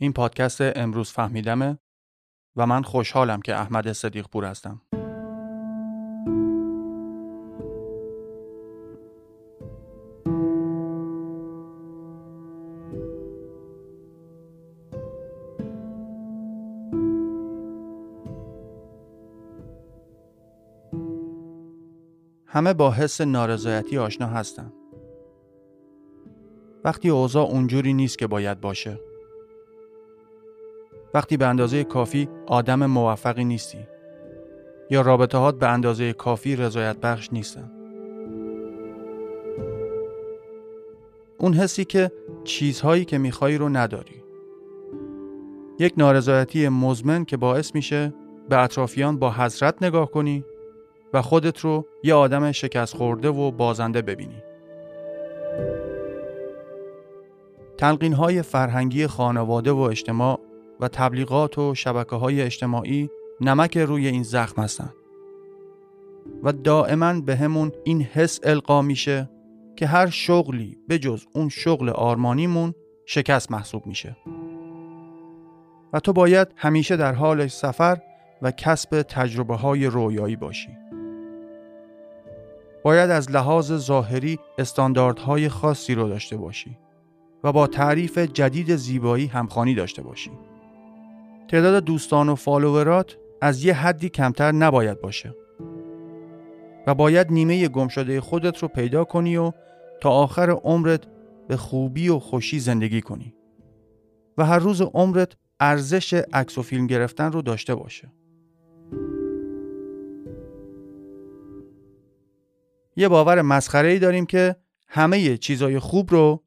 این پادکست امروز فهمیدمه و من خوشحالم که احمد صدیق پور هستم. همه با حس نارضایتی آشنا هستن. وقتی اوضاع اونجوری نیست که باید باشه. وقتی به اندازه کافی آدم موفقی نیستی یا رابطه هات به اندازه کافی رضایت بخش نیستن. اون حسی که چیزهایی که میخوایی رو نداری. یک نارضایتی مزمن که باعث میشه به اطرافیان با حسرت نگاه کنی و خودت رو یه آدم شکست خورده و بازنده ببینی. تلقین های فرهنگی خانواده و اجتماع و تبلیغات و شبکه های اجتماعی نمک روی این زخم هستن و دائما به همون این حس القا میشه که هر شغلی به جز اون شغل آرمانیمون شکست محسوب میشه. و تو باید همیشه در حال سفر و کسب تجربه های رویایی باشی. باید از لحاظ ظاهری استانداردهای خاصی رو داشته باشی و با تعریف جدید زیبایی همخانی داشته باشی. تعداد دوستان و فالوورات از یه حدی کمتر نباید باشه. و باید نیمه گمشده خودت رو پیدا کنی و تا آخر عمرت به خوبی و خوشی زندگی کنی. و هر روز عمرت ارزش عکس و فیلم گرفتن رو داشته باشه. یه باور مسخره ای داریم که همه چیزای خوب رو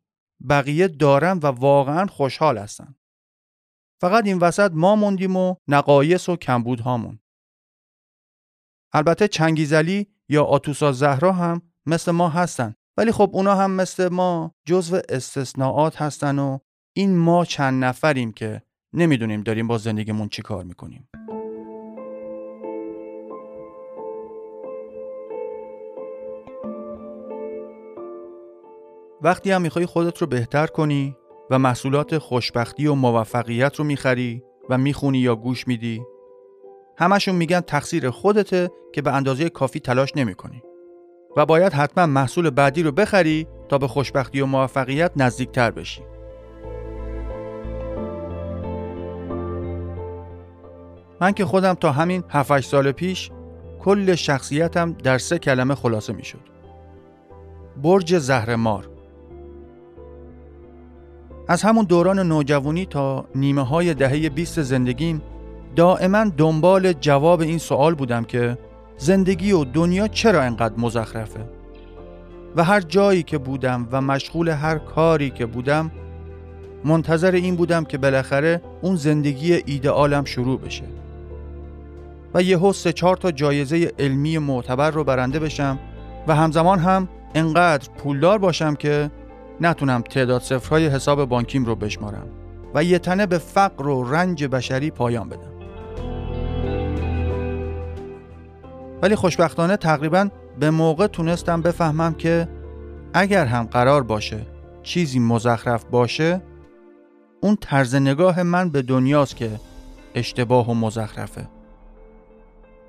بقیه دارن و واقعا خوشحال هستن. فقط این وسط ما موندیم و نقایص و کمبود هامون. البته چنگیزلی یا آتوسا زهرا هم مثل ما هستن ولی خب اونا هم مثل ما جزو استثناءات هستن و این ما چند نفریم که نمی‌دونیم داریم با زندگیمون چی کار می‌کنیم. وقتی هم می‌خوای خودت رو بهتر کنی و محصولات خوشبختی و موفقیت رو می‌خری و می‌خونی یا گوش میدی. همشون میگن تقصیر خودته که به اندازه کافی تلاش نمی‌کنی. و باید حتما محصول بعدی رو بخری تا به خوشبختی و موفقیت نزدیکتر بشی. من که خودم تا همین 7 سال پیش کل شخصیتم در سه کلمه خلاصه می‌شد. برج زهرمار. از همون دوران نوجوانی تا نیمه های دهه 20 زندگیم دائما دنبال جواب این سوال بودم که زندگی و دنیا چرا انقدر مزخرفه؟ و هر جایی که بودم و مشغول هر کاری که بودم منتظر این بودم که بالاخره اون زندگی ایدئالم شروع بشه. و یه سه چهار تا جایزه علمی معتبر رو برنده بشم و همزمان هم انقدر پولدار باشم که نتونم تعداد صفرهای حساب بانکیم رو بشمارم و یه تنه به فقر و رنج بشری پایان بدم. ولی خوشبختانه تقریبا به موقع تونستم بفهمم که اگر هم قرار باشه چیزی مزخرف باشه اون طرز نگاه من به دنیاست که اشتباه و مزخرفه.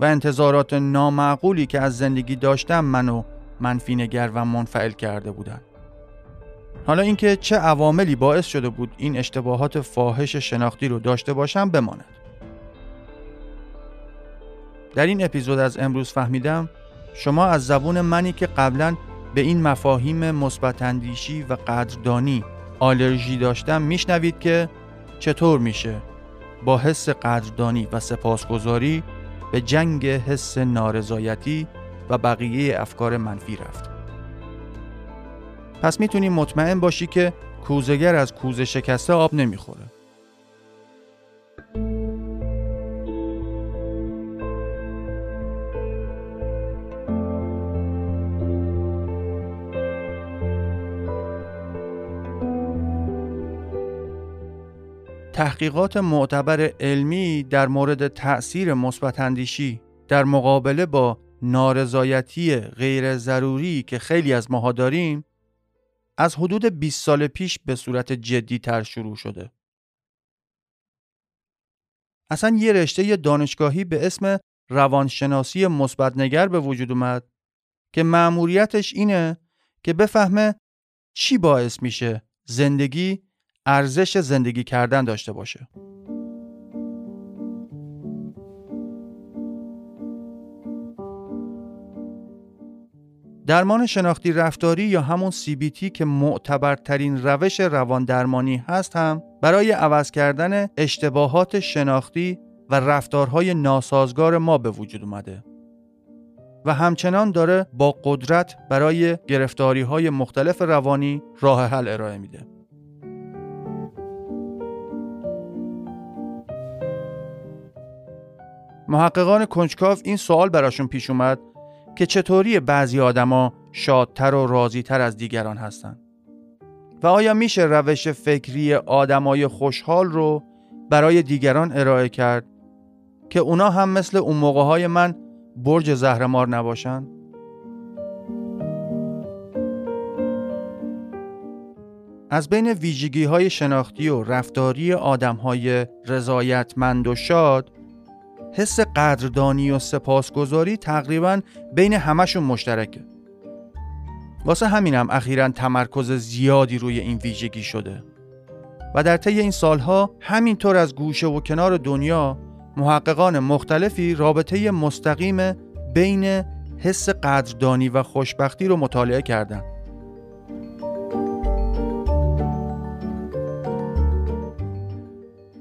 و انتظارات نامعقولی که از زندگی داشتم منو منفی نگر و منفعل کرده بودن. حالا اینکه چه عواملی باعث شده بود این اشتباهات فاحش شناختی رو داشته باشم بماند. در این اپیزود از امروز فهمیدم شما از زبون منی که قبلا به این مفاهیم مثبت و قدردانی آلرژی داشتم میشنوید که چطور میشه با حس قدردانی و سپاسگزاری به جنگ حس نارضایتی و بقیه افکار منفی رفت. پس می‌تونی مطمئن باشی که کوزگر از کوزه شکسته آب نمی‌خوره. تحقیقات معتبر علمی در مورد تأثیر مثبت در مقابله با نارضایتی غیر ضروری که خیلی از ماها داریم از حدود 20 سال پیش به صورت جدی تر شروع شده. اصلا یه رشته دانشگاهی به اسم روانشناسی مثبتنگر به وجود اومد که مأموریتش اینه که بفهمه چی باعث میشه زندگی ارزش زندگی کردن داشته باشه. درمان شناختی رفتاری یا همون CBT که معتبرترین روش روان درمانی هست هم برای عوض کردن اشتباهات شناختی و رفتارهای ناسازگار ما به وجود اومده و همچنان داره با قدرت برای گرفتاری های مختلف روانی راه حل ارائه میده. محققان کنجکاو این سوال براشون پیش اومد که چطوری بعضی آدما شادتر و راضیتر از دیگران هستند. و آیا میشه روش فکری آدمای خوشحال رو برای دیگران ارائه کرد که اونا هم مثل اون موقع های من برج زهرمار نباشن؟ از بین ویژگی های شناختی و رفتاری آدم های رضایتمند و شاد حس قدردانی و سپاسگزاری تقریبا بین همشون مشترکه واسه همینم اخیرا تمرکز زیادی روی این ویژگی شده و در طی این سالها همینطور از گوشه و کنار دنیا محققان مختلفی رابطه مستقیم بین حس قدردانی و خوشبختی رو مطالعه کردند.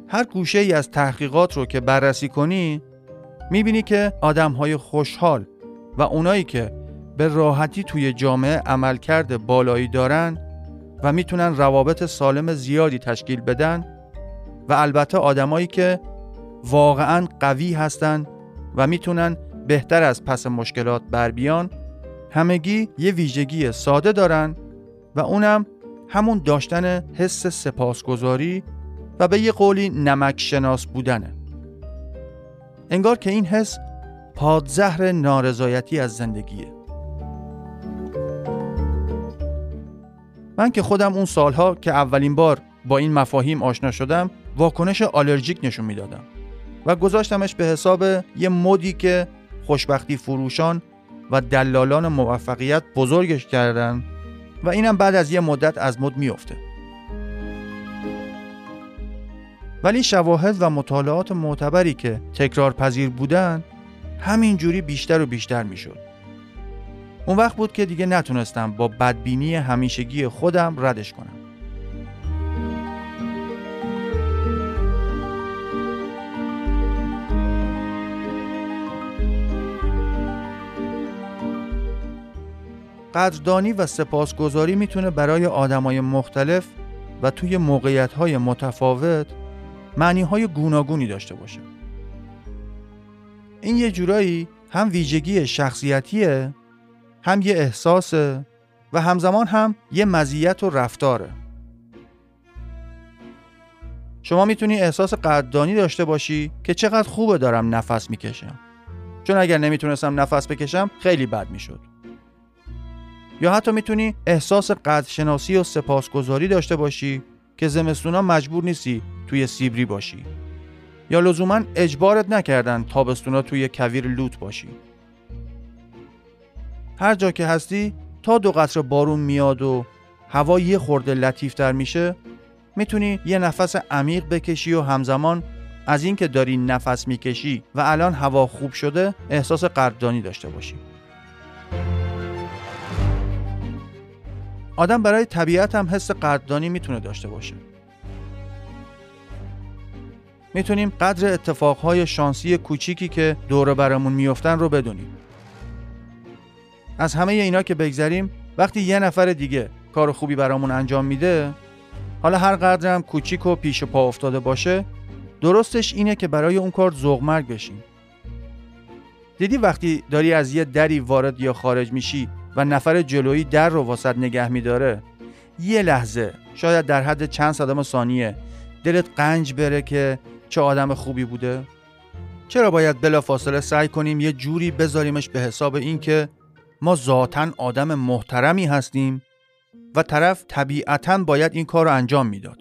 هر گوشه ای از تحقیقات رو که بررسی کنی می‌بینی که آدم های خوشحال و اونایی که به راحتی توی جامعه عملکرد بالایی دارن و می‌تونن روابط سالم زیادی تشکیل بدن و البته آدمایی که واقعا قوی هستن و می‌تونن بهتر از پس مشکلات بر بیان همگی یه ویژگی ساده دارن و اونم همون داشتن حس سپاسگزاری و به یه قولی نمک شناس بودنه. انگار که این حس پادزهر نارضایتی از زندگیه. من که خودم اون سالها که اولین بار با این مفاهیم آشنا شدم واکنش آلرژیک نشون می‌دادم و گذاشتمش به حساب یه مدی که خوشبختی فروشان و دلالان موفقیت بزرگش کردن و اینم بعد از یه مدت از مد میفته ولی شواهد و مطالعات معتبری که تکرار پذیر بودن همینجوری بیشتر و بیشتر می‌شد. اون وقت بود که دیگه نتونستم با بدبینی همیشگی خودم ردش کنم. قدردانی و سپاسگزاری می‌تونه برای آدمای مختلف و توی موقعیت متفاوت معنی های گوناگونی داشته باشه. این یه جورایی هم ویژگی شخصیتیه هم یه احساسه و همزمان هم یه مزیت و رفتاره. شما می‌تونی احساس قدردانی داشته باشی که چقدر خوبه دارم نفس می‌کشم. چون اگر نمی‌تونستم نفس بکشم خیلی بد می‌شد. یا حتی می‌تونی احساس قدرشناسی و سپاسگزاری داشته باشی که زمستونا مجبور نیستی توی سیبری باشی. یا لزوما اجبارت نکردن تابستونا توی کویر لوت باشی. هر جا که هستی تا دو قطر بارون میاد و هوا یه خورده لطیفتر میشه می‌تونی یه نفس عمیق بکشی و همزمان از اینکه داری نفس می‌کشی و الان هوا خوب شده احساس قدردانی داشته باشی. آدم برای طبیعت هم حس قدردانی می‌تونه داشته باشه. می‌تونیم قدر اتفاقهای شانسی کوچیکی که دور برامون میفتن رو بدونیم. از همه اینا که بگذریم وقتی یه نفر دیگه کار خوبی برامون انجام میده حالا هر قدر هم کوچیک و پیش پا افتاده باشه درستش اینه که برای اون کار مرگ بشیم. دیدی وقتی داری از یه دری وارد یا خارج میشی و نفر جلویی در رو واسط نگه میداره یه لحظه شاید در حد چند صدم ثانیه دلت قنج بره که چه آدم خوبی بوده؟ چرا باید بلا فاصله سعی کنیم یه جوری بذاریمش به حساب اینکه ما ذاتا آدم محترمی هستیم و طرف طبیعتا باید این کار رو انجام می‌داد.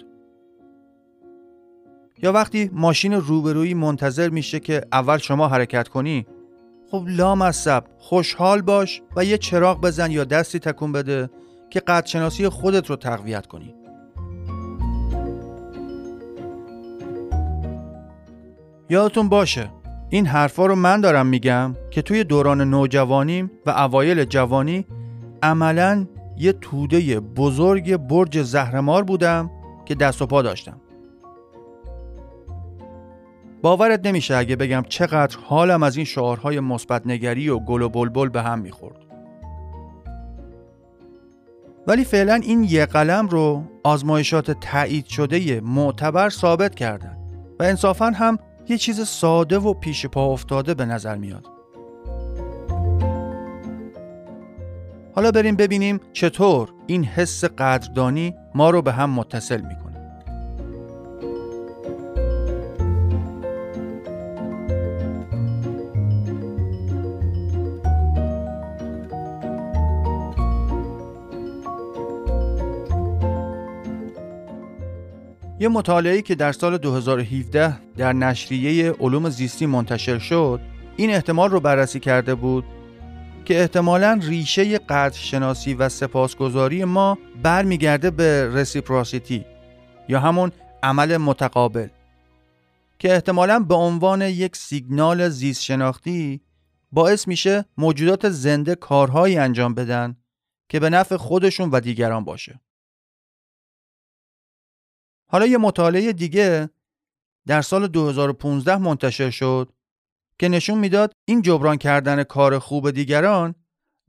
یا وقتی ماشین روبرویی منتظر میشه که اول شما حرکت کنی خب لامصب خوشحال باش و یه چراغ بزن یا دستی تکون بده که قدشناسی خودت رو تقویت کنی. یادتون باشه این حرفا رو من دارم میگم که توی دوران نوجوانیم و اوایل جوانی عملا یه توده بزرگ برج زهرمار بودم که دست و پا داشتم. باورت نمیشه اگه بگم چقدر حالم از این شعارهای مثبت نگری و گل و بلبل به هم می‌خورد. ولی فعلا این یه قلم رو آزمایشات تایید شده معتبر ثابت کردن و انصافا هم یه چیز ساده و پیش پا افتاده به نظر میاد. حالا بریم ببینیم چطور این حس قدردانی ما رو به هم متصل می‌کنه. یه مطالعه‌ای که در سال 2017 در نشریه علوم زیستی منتشر شد این احتمال رو بررسی کرده بود که احتمالا ریشه قدرشناسی و سپاسگزاری ما برمیگرده به رسیپراسیتی یا همون عمل متقابل که احتمالا به عنوان یک سیگنال زیست شناختی باعث میشه موجودات زنده کارهایی انجام بدن که به نفع خودشون و دیگران باشه. حالا یه مطالعه دیگه در سال 2015 منتشر شد که نشون می‌داد این جبران کردن کار خوب دیگران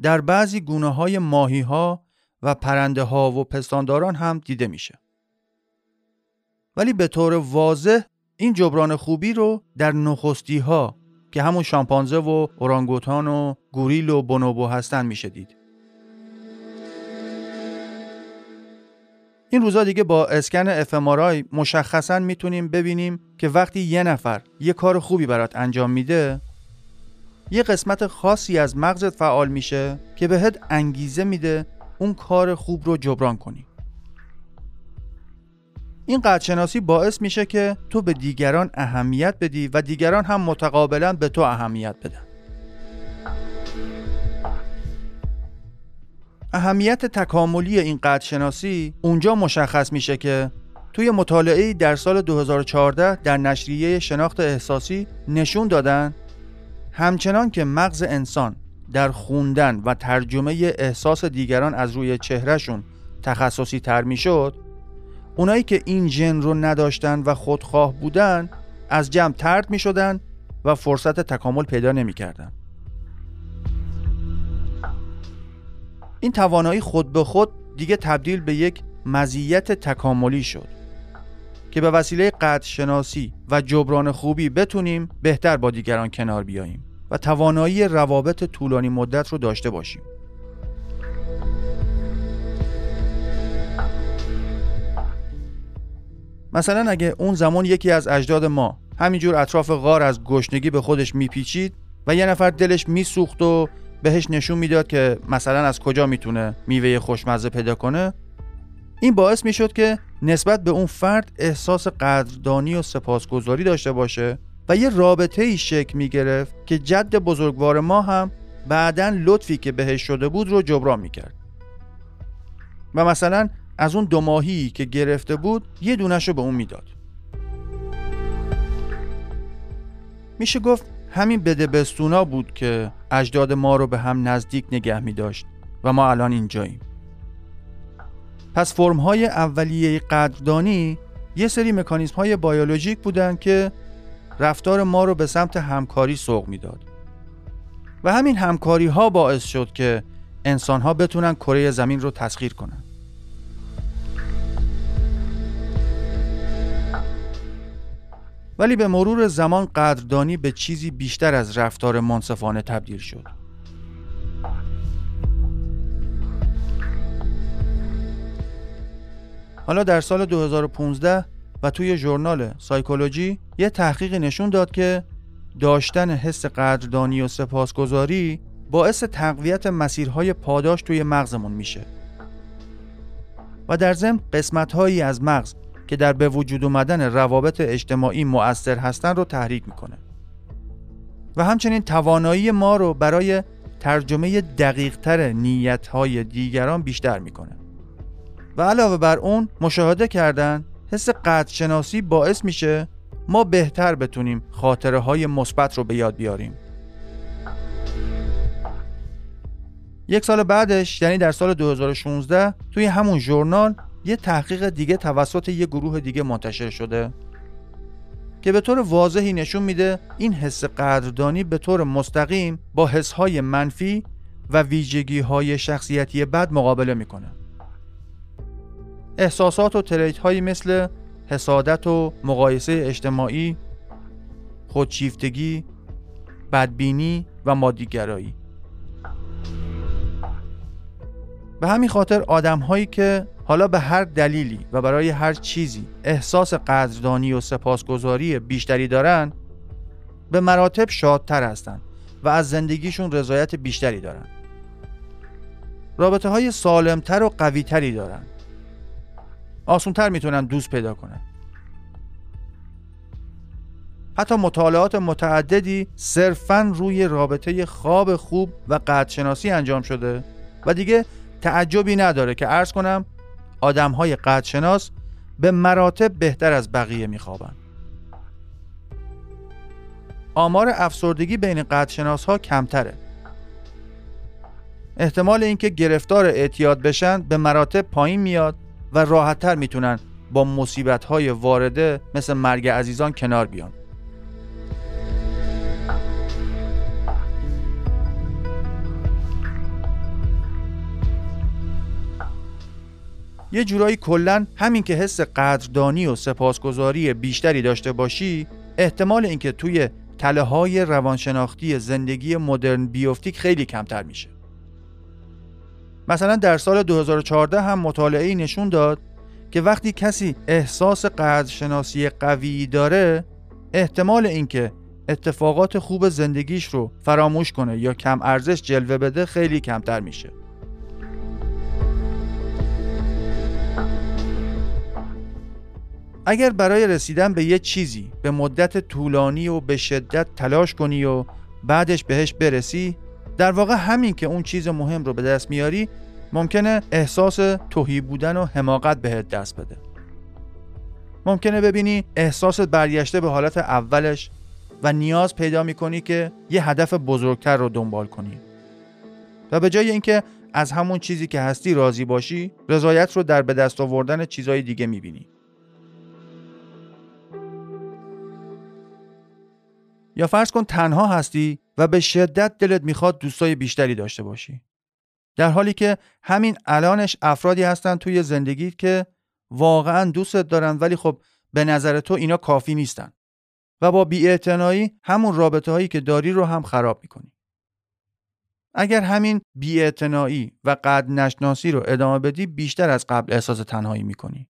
در بعضی گونه های ماهی ها و پرنده ها و پستانداران هم دیده میشه. ولی به طور واضح این جبران خوبی رو در نخستی ها که همون شامپانزه و اورانگوتان و گوریل و بونوبو هستن میشه دید. این روزا دیگه با اسکن اف مشخصا می‌تونیم ببینیم که وقتی یه نفر یه کار خوبی برات انجام میده یه قسمت خاصی از مغزت فعال میشه که بهت انگیزه میده اون کار خوب رو جبران کنی. این قدرشناسی باعث میشه که تو به دیگران اهمیت بدی و دیگران هم متقابلا به تو اهمیت بدن. اهمیت تکاملی این قدرشناسی اونجا مشخص میشه که توی مطالعه در سال 2014 در نشریه شناخت احساسی نشون دادن همچنان که مغز انسان در خوندن و ترجمه احساس دیگران از روی چهرهشون تخصصی تر می‌شد اونایی که این ژن رو نداشتن و خودخواه بودن از جمع ترد می شدن و فرصت تکامل پیدا نمی کردن. این توانایی خود به خود دیگه تبدیل به یک مزیت تکاملی شد که به وسیله قدرشناسی و جبران خوبی بتونیم بهتر با دیگران کنار بیاییم و توانایی روابط طولانی مدت رو داشته باشیم. مثلا اگه اون زمان یکی از اجداد ما همینجور اطراف غار از گشنگی به خودش میپیچید و یه نفر دلش میسوخت و بهش نشون می‌داد که مثلا از کجا می‌تونه میوه خوشمزه پیدا کنه. این باعث می‌شد که نسبت به اون فرد احساس قدردانی و سپاسگزاری داشته باشه و یه رابطه ای شکل می‌گرفت که جد بزرگوار ما هم بعدا لطفی که بهش شده بود رو جبران می‌کرد. و مثلا از اون دو ماهی که گرفته بود یه دونش رو به اون می‌داد. میشه گفت همین بده بستونا بود که اجداد ما رو به هم نزدیک نگه می داشت و ما الان اینجاییم. پس فرم های اولیه قدردانی یه سری مکانیزم های بیولوژیک بودن که رفتار ما رو به سمت همکاری سوق می‌داد و همین همکاری ها باعث شد که انسان ها بتونن کره زمین رو تسخیر کنن. ولی به مرور زمان قدردانی به چیزی بیشتر از رفتار منصفانه تبدیل شد. حالا در سال 2015 و توی ژورنال سایکولوژی یه تحقیق نشون داد که داشتن حس قدردانی و سپاسگزاری باعث تقویت مسیرهای پاداش توی مغزمون میشه و در ضمن قسمتهایی از مغز که در به وجود اومدن روابط اجتماعی مؤثر هستن رو تحریک می‌کنه. و همچنین توانایی ما رو برای ترجمه دقیقتر نیتهای دیگران بیشتر می‌کنه. و علاوه بر اون مشاهده کردن حس قدرشناسی باعث میشه ما بهتر بتونیم خاطره های مثبت رو به یاد بیاریم. یک سال بعدش یعنی در سال 2016 توی همون ژورنال یه تحقیق دیگه توسط یه گروه دیگه منتشر شده که به طور واضحی نشون میده این حس قدردانی به طور مستقیم با حسهای منفی و ویژگی های شخصیتی بد مقابله می‌کنه. احساسات و تریت هایی مثل حسادت و مقایسه اجتماعی خودشیفتگی بدبینی و مادیگرایی. به همین خاطر آدم هایی که حالا به هر دلیلی و برای هر چیزی احساس قدردانی و سپاسگزاری بیشتری دارن به مراتب شادتر هستند و از زندگیشون رضایت بیشتری دارن. رابطه های سالمتر و قویتری دارن. آسونتر می‌تونن دوست پیدا کنن. حتی مطالعات متعددی صرفا روی رابطه خواب خوب و قدرشناسی انجام شده و دیگه تعجبی نداره که عرض کنم آدم های قدرشناس به مراتب بهتر از بقیه میخوابن. آمار افسردگی بین قدرشناس ها کمتره. احتمال اینکه گرفتار اعتیاد بشن به مراتب پایین میاد و راحتتر می‌تونن با مصیبت های وارده مثل مرگ عزیزان کنار بیان. یه جورایی کلا همین که حس قدردانی و سپاسگزاری بیشتری داشته باشی احتمال اینکه توی تله های روانشناختی زندگی مدرن بیوفتیک خیلی کمتر میشه. مثلا در سال 2014 هم مطالعه نشون داد که وقتی کسی احساس قدرشناسی قوی داره احتمال اینکه اتفاقات خوب زندگیش رو فراموش کنه یا کم ارزش جلوه بده خیلی کمتر میشه. اگر برای رسیدن به یه چیزی به مدت طولانی و به شدت تلاش کنی و بعدش بهش برسی در واقع همین که اون چیز مهم رو به دست میاری ممکنه احساس توهی بودن و حماقت بهت دست بده. ممکنه ببینی احساس برگشته به حالت اولش و نیاز پیدا می‌کنی که یه هدف بزرگتر رو دنبال کنی. و به جای اینکه از همون چیزی که هستی راضی باشی رضایت رو در به دست آوردن چیزای دیگه می‌بینی. یا فرض کن تنها هستی و به شدت دلت می‌خواد دوستای بیشتری داشته باشی. در حالی که همین الانش افرادی هستن توی زندگی که واقعا دوستت دارن ولی خب به نظر تو اینا کافی نیستن. و با بیاعتنایی همون رابطه هایی که داری رو هم خراب می‌کنی. اگر همین بیاعتنایی و قد نشناسی رو ادامه بدی بیشتر از قبل احساس تنهایی می‌کنی.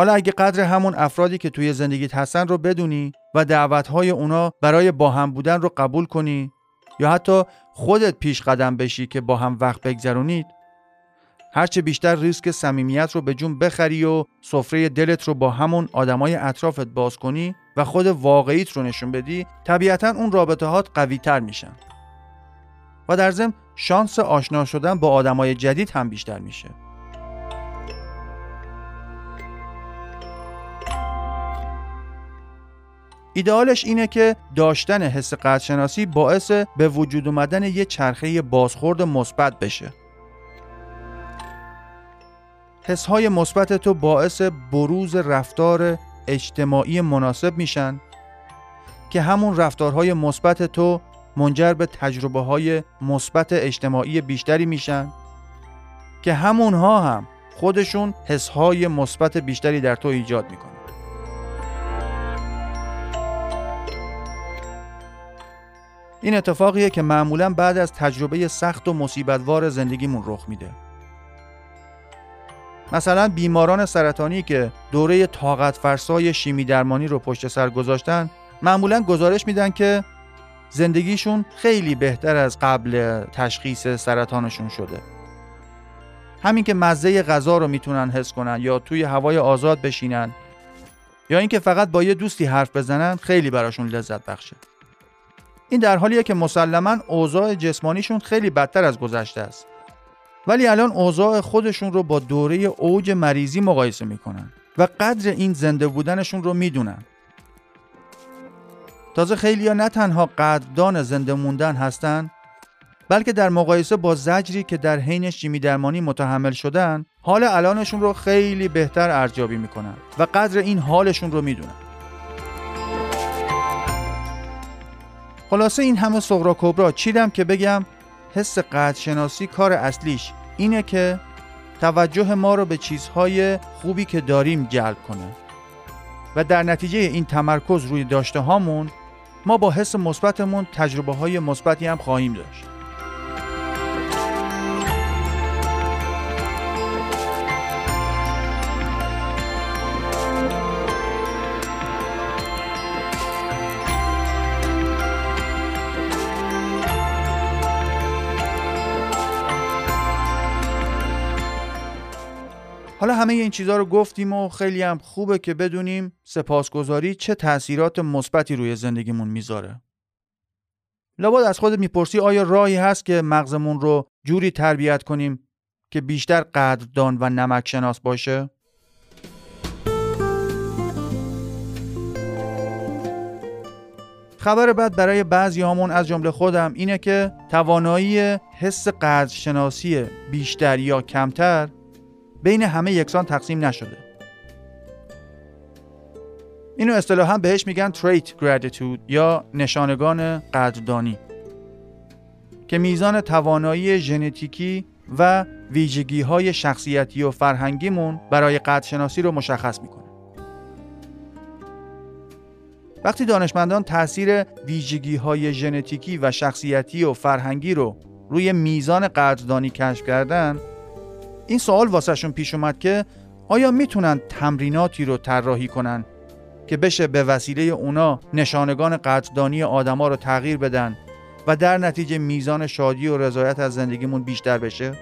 حالا اگه قدر همون افرادی که توی زندگیت هستن رو بدونی و دعوتهای اونا برای با هم بودن رو قبول کنی یا حتی خودت پیش قدم بشی که با هم وقت بگذرونید هرچه بیشتر ریسک صمیمیت رو به جون بخری و سفره دلت رو با همون آدمای اطرافت باز کنی و خود واقعیت رو نشون بدی طبیعتا اون رابطه هات قوی تر میشن. و در ضمن شانس آشنا شدن با آدمای جدید هم بیشتر میشه. ایدئالش اینه که داشتن حس قدرشناسی باعث به وجود اومدن یه چرخه بازخورد مثبت بشه. حسهای مثبت تو باعث بروز رفتار اجتماعی مناسب میشن که همون رفتارهای مثبت تو منجر به تجربه های مثبت اجتماعی بیشتری میشن که همونها هم خودشون حسهای مثبت بیشتری در تو ایجاد می‌کنن. این اتفاقیه که معمولا بعد از تجربه سخت و مصیبتوار زندگیمون رخ میده. مثلا بیماران سرطانی که دوره طاقت فرسای شیمی درمانی رو پشت سر گذاشتن معمولا گزارش میدن که زندگیشون خیلی بهتر از قبل تشخیص سرطانشون شده همین که مزه غذا رو می‌تونن حس کنن یا توی هوای آزاد بشینن یا اینکه فقط با یه دوستی حرف بزنن خیلی براشون لذت بخشه این در حالیه که مسلما اوضاع جسمانیشون خیلی بدتر از گذشته است. ولی الان اوضاع خودشون رو با دوره اوج مریضی مقایسه می‌کنن و قدر این زنده بودنشون رو می‌دونن. تازه خیلی ها نه تنها قدردان زنده موندن هستن بلکه در مقایسه با زجری که در حین شیمی درمانی متحمل شدن حال الانشون رو خیلی بهتر ارزیابی می‌کنن و قدر این حالشون رو می‌دونن. خلاصه این همه سغرا کبرا چیدم که بگم حس قدرشناسی کار اصلیش اینه که توجه ما رو به چیزهای خوبی که داریم جلب کنه. و در نتیجه این تمرکز روی داشته هامون ما با حس مثبتمون تجربه های مثبتی هم خواهیم داشت. حالا همه این چیزها رو گفتیم و خیلی هم خوبه که بدونیم سپاسگزاری چه تاثیرات مثبتی روی زندگیمون می‌ذاره. لابد از خودت می‌پرسی آیا راهی هست که مغزمون رو جوری تربیت کنیم که بیشتر قدردان و نمک شناس باشه؟ خبر بعد برای بعضی همون از جمله خودم اینه که توانایی حس قدرشناسی بیشتر یا کمتر بین همه یکسان تقسیم نشده. اینو اصطلاحا بهش میگن trait gratitude یا نشانگان قدردانی که میزان توانایی ژنتیکی و ویژگی های شخصیتی و فرهنگیمون برای قدرشناسی رو مشخص می‌کنه. وقتی دانشمندان تاثیر ویژگی های ژنتیکی و شخصیتی و فرهنگی رو روی میزان قدردانی کشف کردن این سوال واسهشون پیش اومد که آیا می‌تونن تمریناتی رو طراحی کنن که بشه به وسیله اونا نشانگان قدردانی آدما رو تغییر بدن و در نتیجه میزان شادی و رضایت از زندگیمون بیشتر بشه؟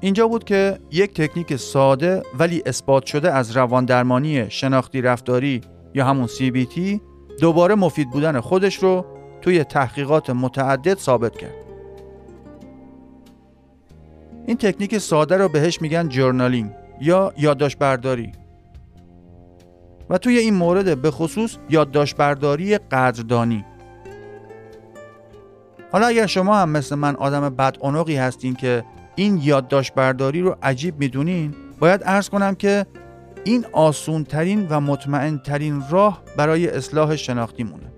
اینجا بود که یک تکنیک ساده ولی اثبات شده از روان درمانی شناختی رفتاری یا همون CBT دوباره مفید بودن خودش رو توی تحقیقات متعدد ثابت کرد. این تکنیک ساده رو بهش میگن جورنالینگ یا یادداشت برداری و توی این مورد به خصوص یادداشت برداری قدردانی. حالا اگر شما هم مثل من آدم بدعنقی هستین که این یادداشت برداری رو عجیب می‌دونین باید ارز کنم که این آسون ترین و مطمئن ترین راه برای اصلاح شناختی مونه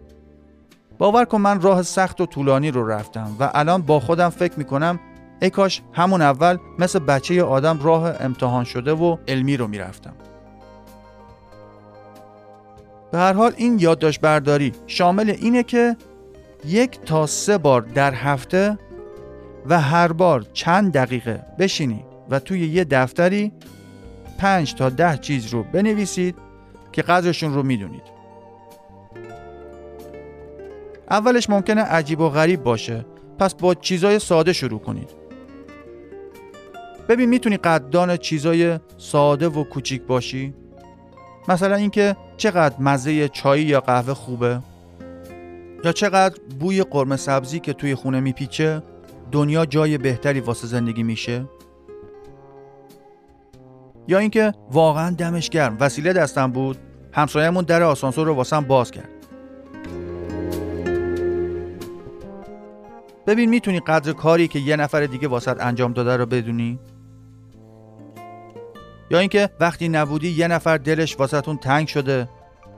باور کن من راه سخت و طولانی رو رفتم و الان با خودم فکر می‌کنم ای کاش همون اول مثل بچه آدم راه امتحان شده و علمی رو می‌رفتم. به هر حال این یادداشت برداری شامل اینه که یک تا سه بار در هفته و هر بار چند دقیقه بشینی و توی یه دفتری پنج تا ده چیز رو بنویسید که قدرشون رو می‌دونید. اولش ممکنه عجیب و غریب باشه. پس با چیزای ساده شروع کنید. ببین می‌تونی قدردان چیزای ساده و کوچیک باشی؟ مثلا اینکه چقدر مزه چای یا قهوه خوبه؟ یا چقدر بوی قرمه سبزی که توی خونه میپیچه دنیا جای بهتری واسه زندگی میشه؟ یا اینکه واقعا دمش گرم وسیله دستم بود همسایه‌مون در آسانسور رو واسم باز کرد. ببین می‌تونی قدر کاری که یه نفر دیگه واسط انجام داده رو بدونی؟ یا اینکه وقتی نبودی یه نفر دلش واسهتون تنگ شده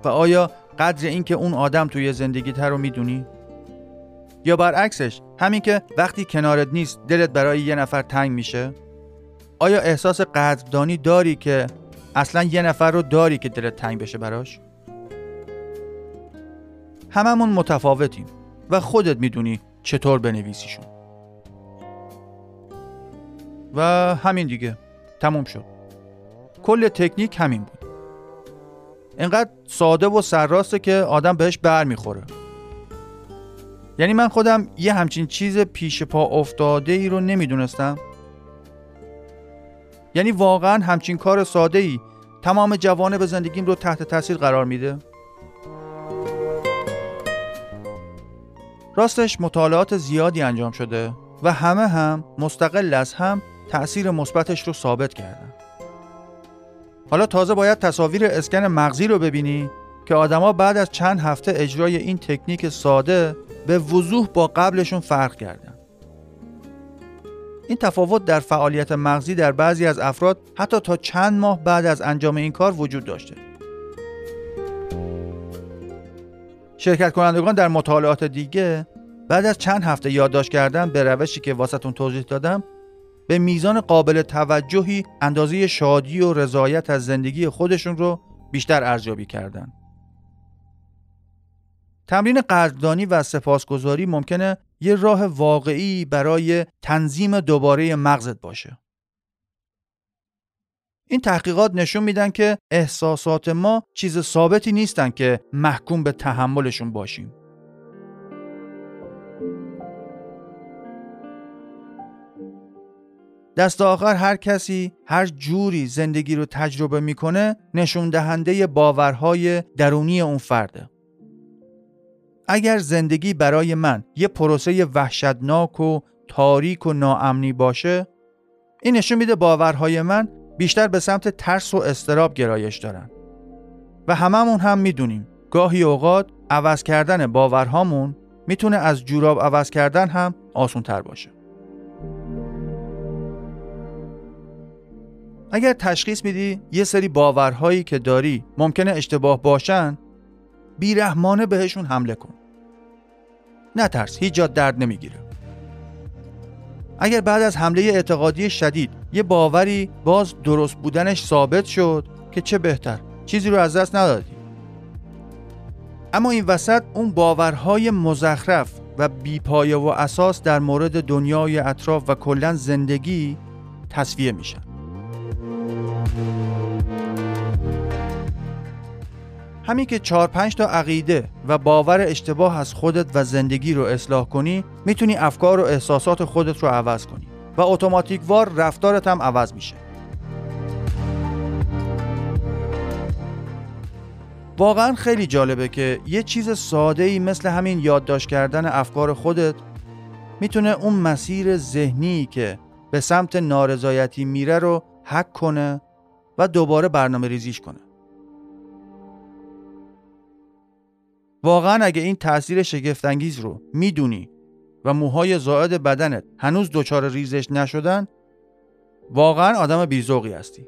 و آیا قدر اینکه اون آدم توی زندگی تر رو می‌دونی؟ یا برعکسش همین که وقتی کنارت نیست دلت برای یه نفر تنگ میشه؟ آیا احساس قدردانی داری که اصلا یه نفر رو داری که دلت تنگ بشه براش؟ هممون متفاوتیم و خودت می‌دونی چطور بنویسیشون و همین دیگه تموم شد کل تکنیک همین بود. انقدر ساده و سرراسته که آدم بهش بر می‌خوره. یعنی من خودم یه همچین چیز پیش پا افتاده ای رو نمی‌دونستم. یعنی واقعا همچین کار ساده ای تمام جوانه به زندگیم رو تحت تاثیر قرار میده. راستش مطالعات زیادی انجام شده و همه هم مستقل از هم تأثیر مثبتش رو ثابت کردن. حالا تازه باید تصاویر اسکن مغزی رو ببینی که آدما بعد از چند هفته اجرای این تکنیک ساده به وضوح با قبلشون فرق کردن. این تفاوت در فعالیت مغزی در بعضی از افراد حتی تا چند ماه بعد از انجام این کار وجود داشته. شرکت کنندگان در مطالعات دیگه بعد از چند هفته یادداشت کردن به روشی که واسهتون توضیح دادم به میزان قابل توجهی اندازه شادی و رضایت از زندگی خودشون رو بیشتر ارزیابی کردن. تمرین قدردانی و سپاسگزاری ممکنه یه راه واقعی برای تنظیم دوباره مغزت باشه. این تحقیقات نشون میدن که احساسات ما چیز ثابتی نیستن که محکوم به تحملشون باشیم. دست آخر هر کسی هر جوری زندگی رو تجربه می‌کنه نشون دهنده باورهای درونی اون فرده. اگر زندگی برای من یه پروسه وحشتناک و تاریک و ناامنی باشه این نشون میده باورهای من بیشتر به سمت ترس و استراب گرایش دارن و هممون هم می‌دونیم گاهی اوقات عوض کردن باورهامون می‌تونه از جوراب عوض کردن هم آسون تر باشه اگر تشخیص میدی یه سری باورهایی که داری ممکنه اشتباه باشن بیرحمانه بهشون حمله کن. نترس هیچ جا درد نمی‌گیره. اگر بعد از حمله اعتقادی شدید یه باوری باز درست بودنش ثابت شد که چه بهتر چیزی رو از دست ندادی. اما این وسط اون باورهای مزخرف و بیپایه و اساس در مورد دنیای اطراف و کلا زندگی تصویه میشن. همین که چهار پنج تا عقیده و باور اشتباه از خودت و زندگی رو اصلاح کنی می‌تونی افکار و احساسات خودت رو عوض کنی و اتوماتیک وار رفتارت هم عوض میشه. واقعا خیلی جالبه که یه چیز ساده ای مثل همین یادداشت کردن افکار خودت می‌تونه اون مسیر ذهنی که به سمت نارضایتی میره رو حک کنه و دوباره برنامه ریزیش کنه. واقعا اگه این تاثیر شگفتانگیز رو می‌دونی و موهای زائد بدنت هنوز دچار ریزش نشدن واقعا آدم بیزوقی هستی.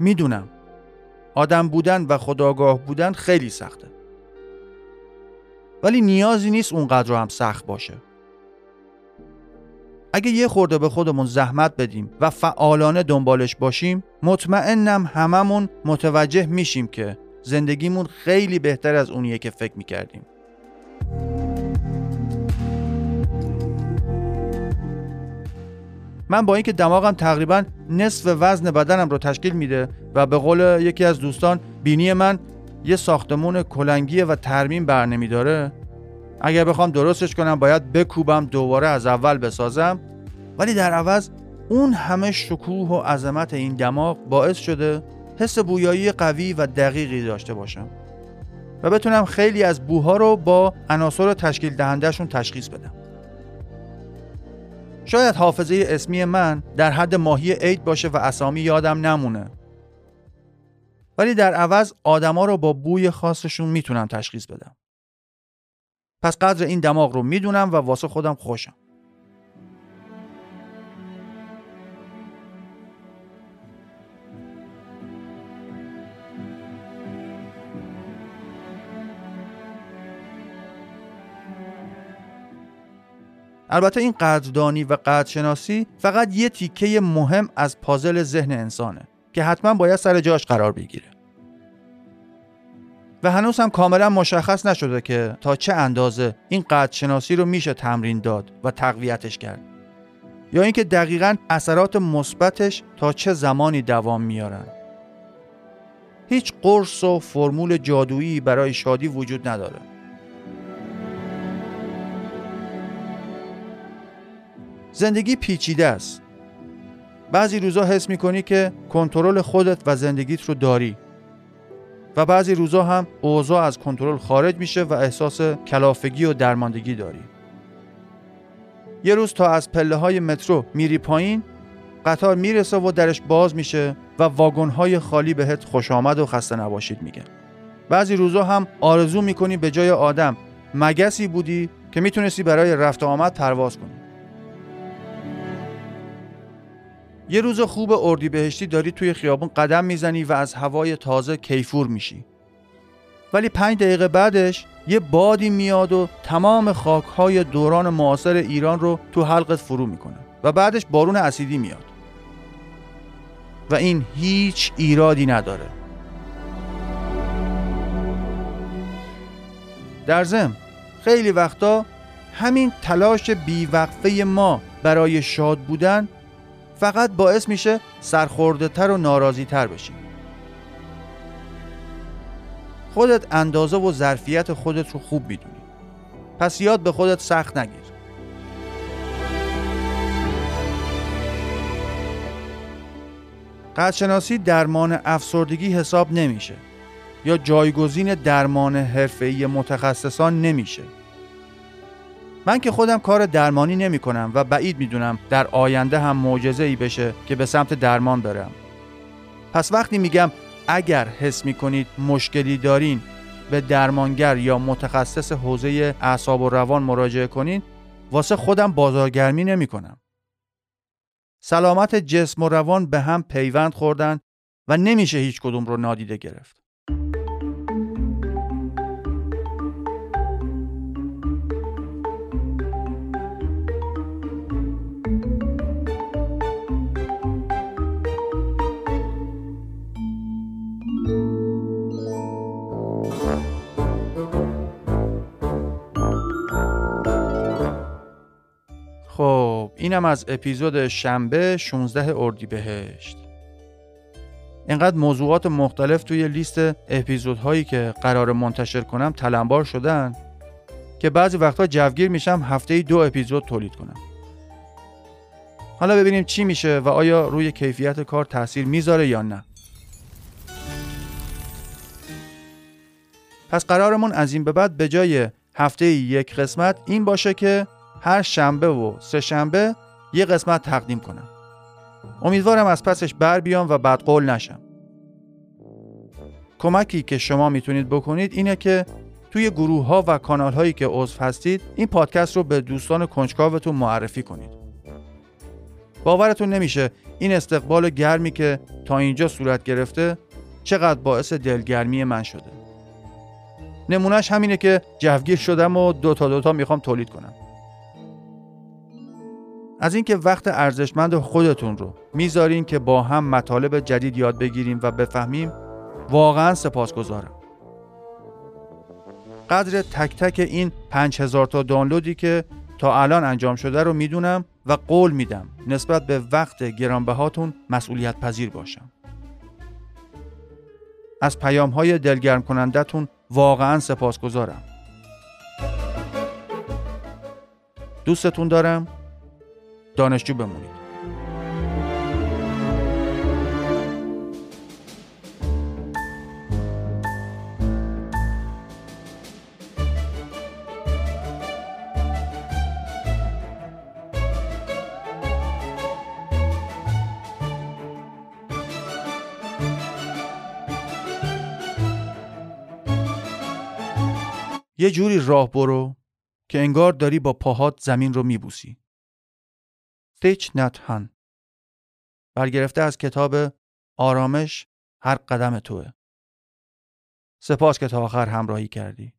می‌دونم آدم بودن و خداگاه بودن خیلی سخته. ولی نیازی نیست اونقدر هم سخت باشه. اگه یه خورده به خودمون زحمت بدیم و فعالانه دنبالش باشیم مطمئنم هممون متوجه میشیم که زندگیمون خیلی بهتر از اونیه که فکر می‌کردیم. من با اینکه دماغم تقریبا نصف وزن بدنم رو تشکیل میده و به قول یکی از دوستان بینی من یه ساختمون کلنگیه و ترمیم بر نمیداره اگر بخوام درستش کنم باید بکوبم دوباره از اول بسازم. ولی در عوض اون همه شکوه و عظمت این دماغ باعث شده حس بویایی قوی و دقیقی داشته باشم. و بتونم خیلی از بوها رو با عناصر تشکیل دهندهشون تشخیص بدم. شاید حافظه اسمی من در حد ماهی عید باشه و اسامی یادم نمونه. ولی در عوض آدما رو با بوی خاصشون می‌تونم تشخیص بدم. پس قدر این دماغ رو می‌دونم و واسه خودم خوشم. البته این قدردانی و قدرشناسی فقط یه تیکه مهم از پازل ذهن انسانه که حتما باید سر جاش قرار بگیره. و هنوز هم کاملا مشخص نشده که تا چه اندازه این قدرشناسی رو میشه تمرین داد و تقویتش کرد. یا اینکه دقیقا اثرات مثبتش تا چه زمانی دوام میارن. هیچ قرص و فرمول جادویی برای شادی وجود نداره. زندگی پیچیده است. بعضی روزا حس می‌کنی که کنترل خودت و زندگیت رو داری. و بعضی روزا هم اوضاع از کنترل خارج میشه و احساس کلافگی و درماندگی داری. یه روز تا از پله های مترو میری پایین قطار می‌رسه و درش باز میشه و واگن های خالی بهت خوش آمد و خسته نباشید میگن. بعضی روزا هم آرزو می‌کنی به جای آدم مگسی بودی که می‌تونستی برای رفت آمد پرواز کنی. یه روز خوب اردیبهشتی داری توی خیابون قدم می‌زنی و از هوای تازه کیفور میشی. ولی پنج دقیقه بعدش یه بادی میاد و تمام خاکهای دوران معاصر ایران رو تو حلقت فرو می‌کنه و بعدش بارون اسیدی میاد. و این هیچ ایرادی نداره. در ضمن خیلی وقتا همین تلاش بیوقفه ما برای شاد بودن فقط باعث میشه سرخورده تر و ناراضی تر بشیم. خودت اندازه و ظرفیت خودت رو خوب می‌دونی. پس یاد به خودت سخت نگیر. قدرشناسی درمان افسردگی حساب نمیشه. یا جایگزین درمان حرفه‌ای متخصصان نمیشه. من که خودم کار درمانی نمی کنم و بعید می‌دونم در آینده هم معجزه ای بشه که به سمت درمان برم پس وقتی میگم اگر حس می کنید مشکلی دارین به درمانگر یا متخصص حوزه اعصاب و روان مراجعه کنین واسه خودم بازارگرمی نمی کنم. سلامت جسم و روان به هم پیوند خوردن و نمیشه هیچ کدوم رو نادیده گرفت. خب اینم از اپیزود شنبه 16 اردیبهشت. اینقدر موضوعات مختلف توی لیست اپیزودهایی که قرار منتشر کنم تلمبار شدن که بعضی وقتا جوگیر میشم هفته دو اپیزود تولید کنم. حالا ببینیم چی میشه و آیا روی کیفیت کار تاثیر می‌ذاره یا نه. پس قرارمون از این به بعد به جای هفته یک قسمت این باشه که هر شنبه و سه شنبه یه قسمت تقدیم کنم. امیدوارم از پسش بر بیام و بعد قول نشم. کمکی که شما می‌تونید بکنید اینه که توی گروه ها و کانال هایی که عضو هستید این پادکست رو به دوستان کنجکاوتون معرفی کنید. باورتون نمیشه این استقبال گرمی که تا اینجا صورت گرفته چقدر باعث دلگرمی من شده. نمونهش همینه که جوگیر شدم و دوتا دوتا می‌خوام تولید کنم. از اینکه وقت ارزشمند خودتون رو می‌ذارین که با هم مطالب جدید یاد بگیریم و بفهمیم واقعا سپاسگزارم. قدر تک تک این 5000 تا دانلودی که تا الان انجام شده رو می‌دونم و قول میدم نسبت به وقت گرانبهاتون مسئولیت پذیر باشم. از پیام های دلگرم کنندتون واقعا سپاسگزارم. دوستتون دارم. دانشجو بمونید یه جوری راه برو که انگار داری با پاهات زمین رو میبوسی. تیچ نتهن برگرفته از کتاب آرامش هر قدم توه. سپاس که تا آخر همراهی کردی.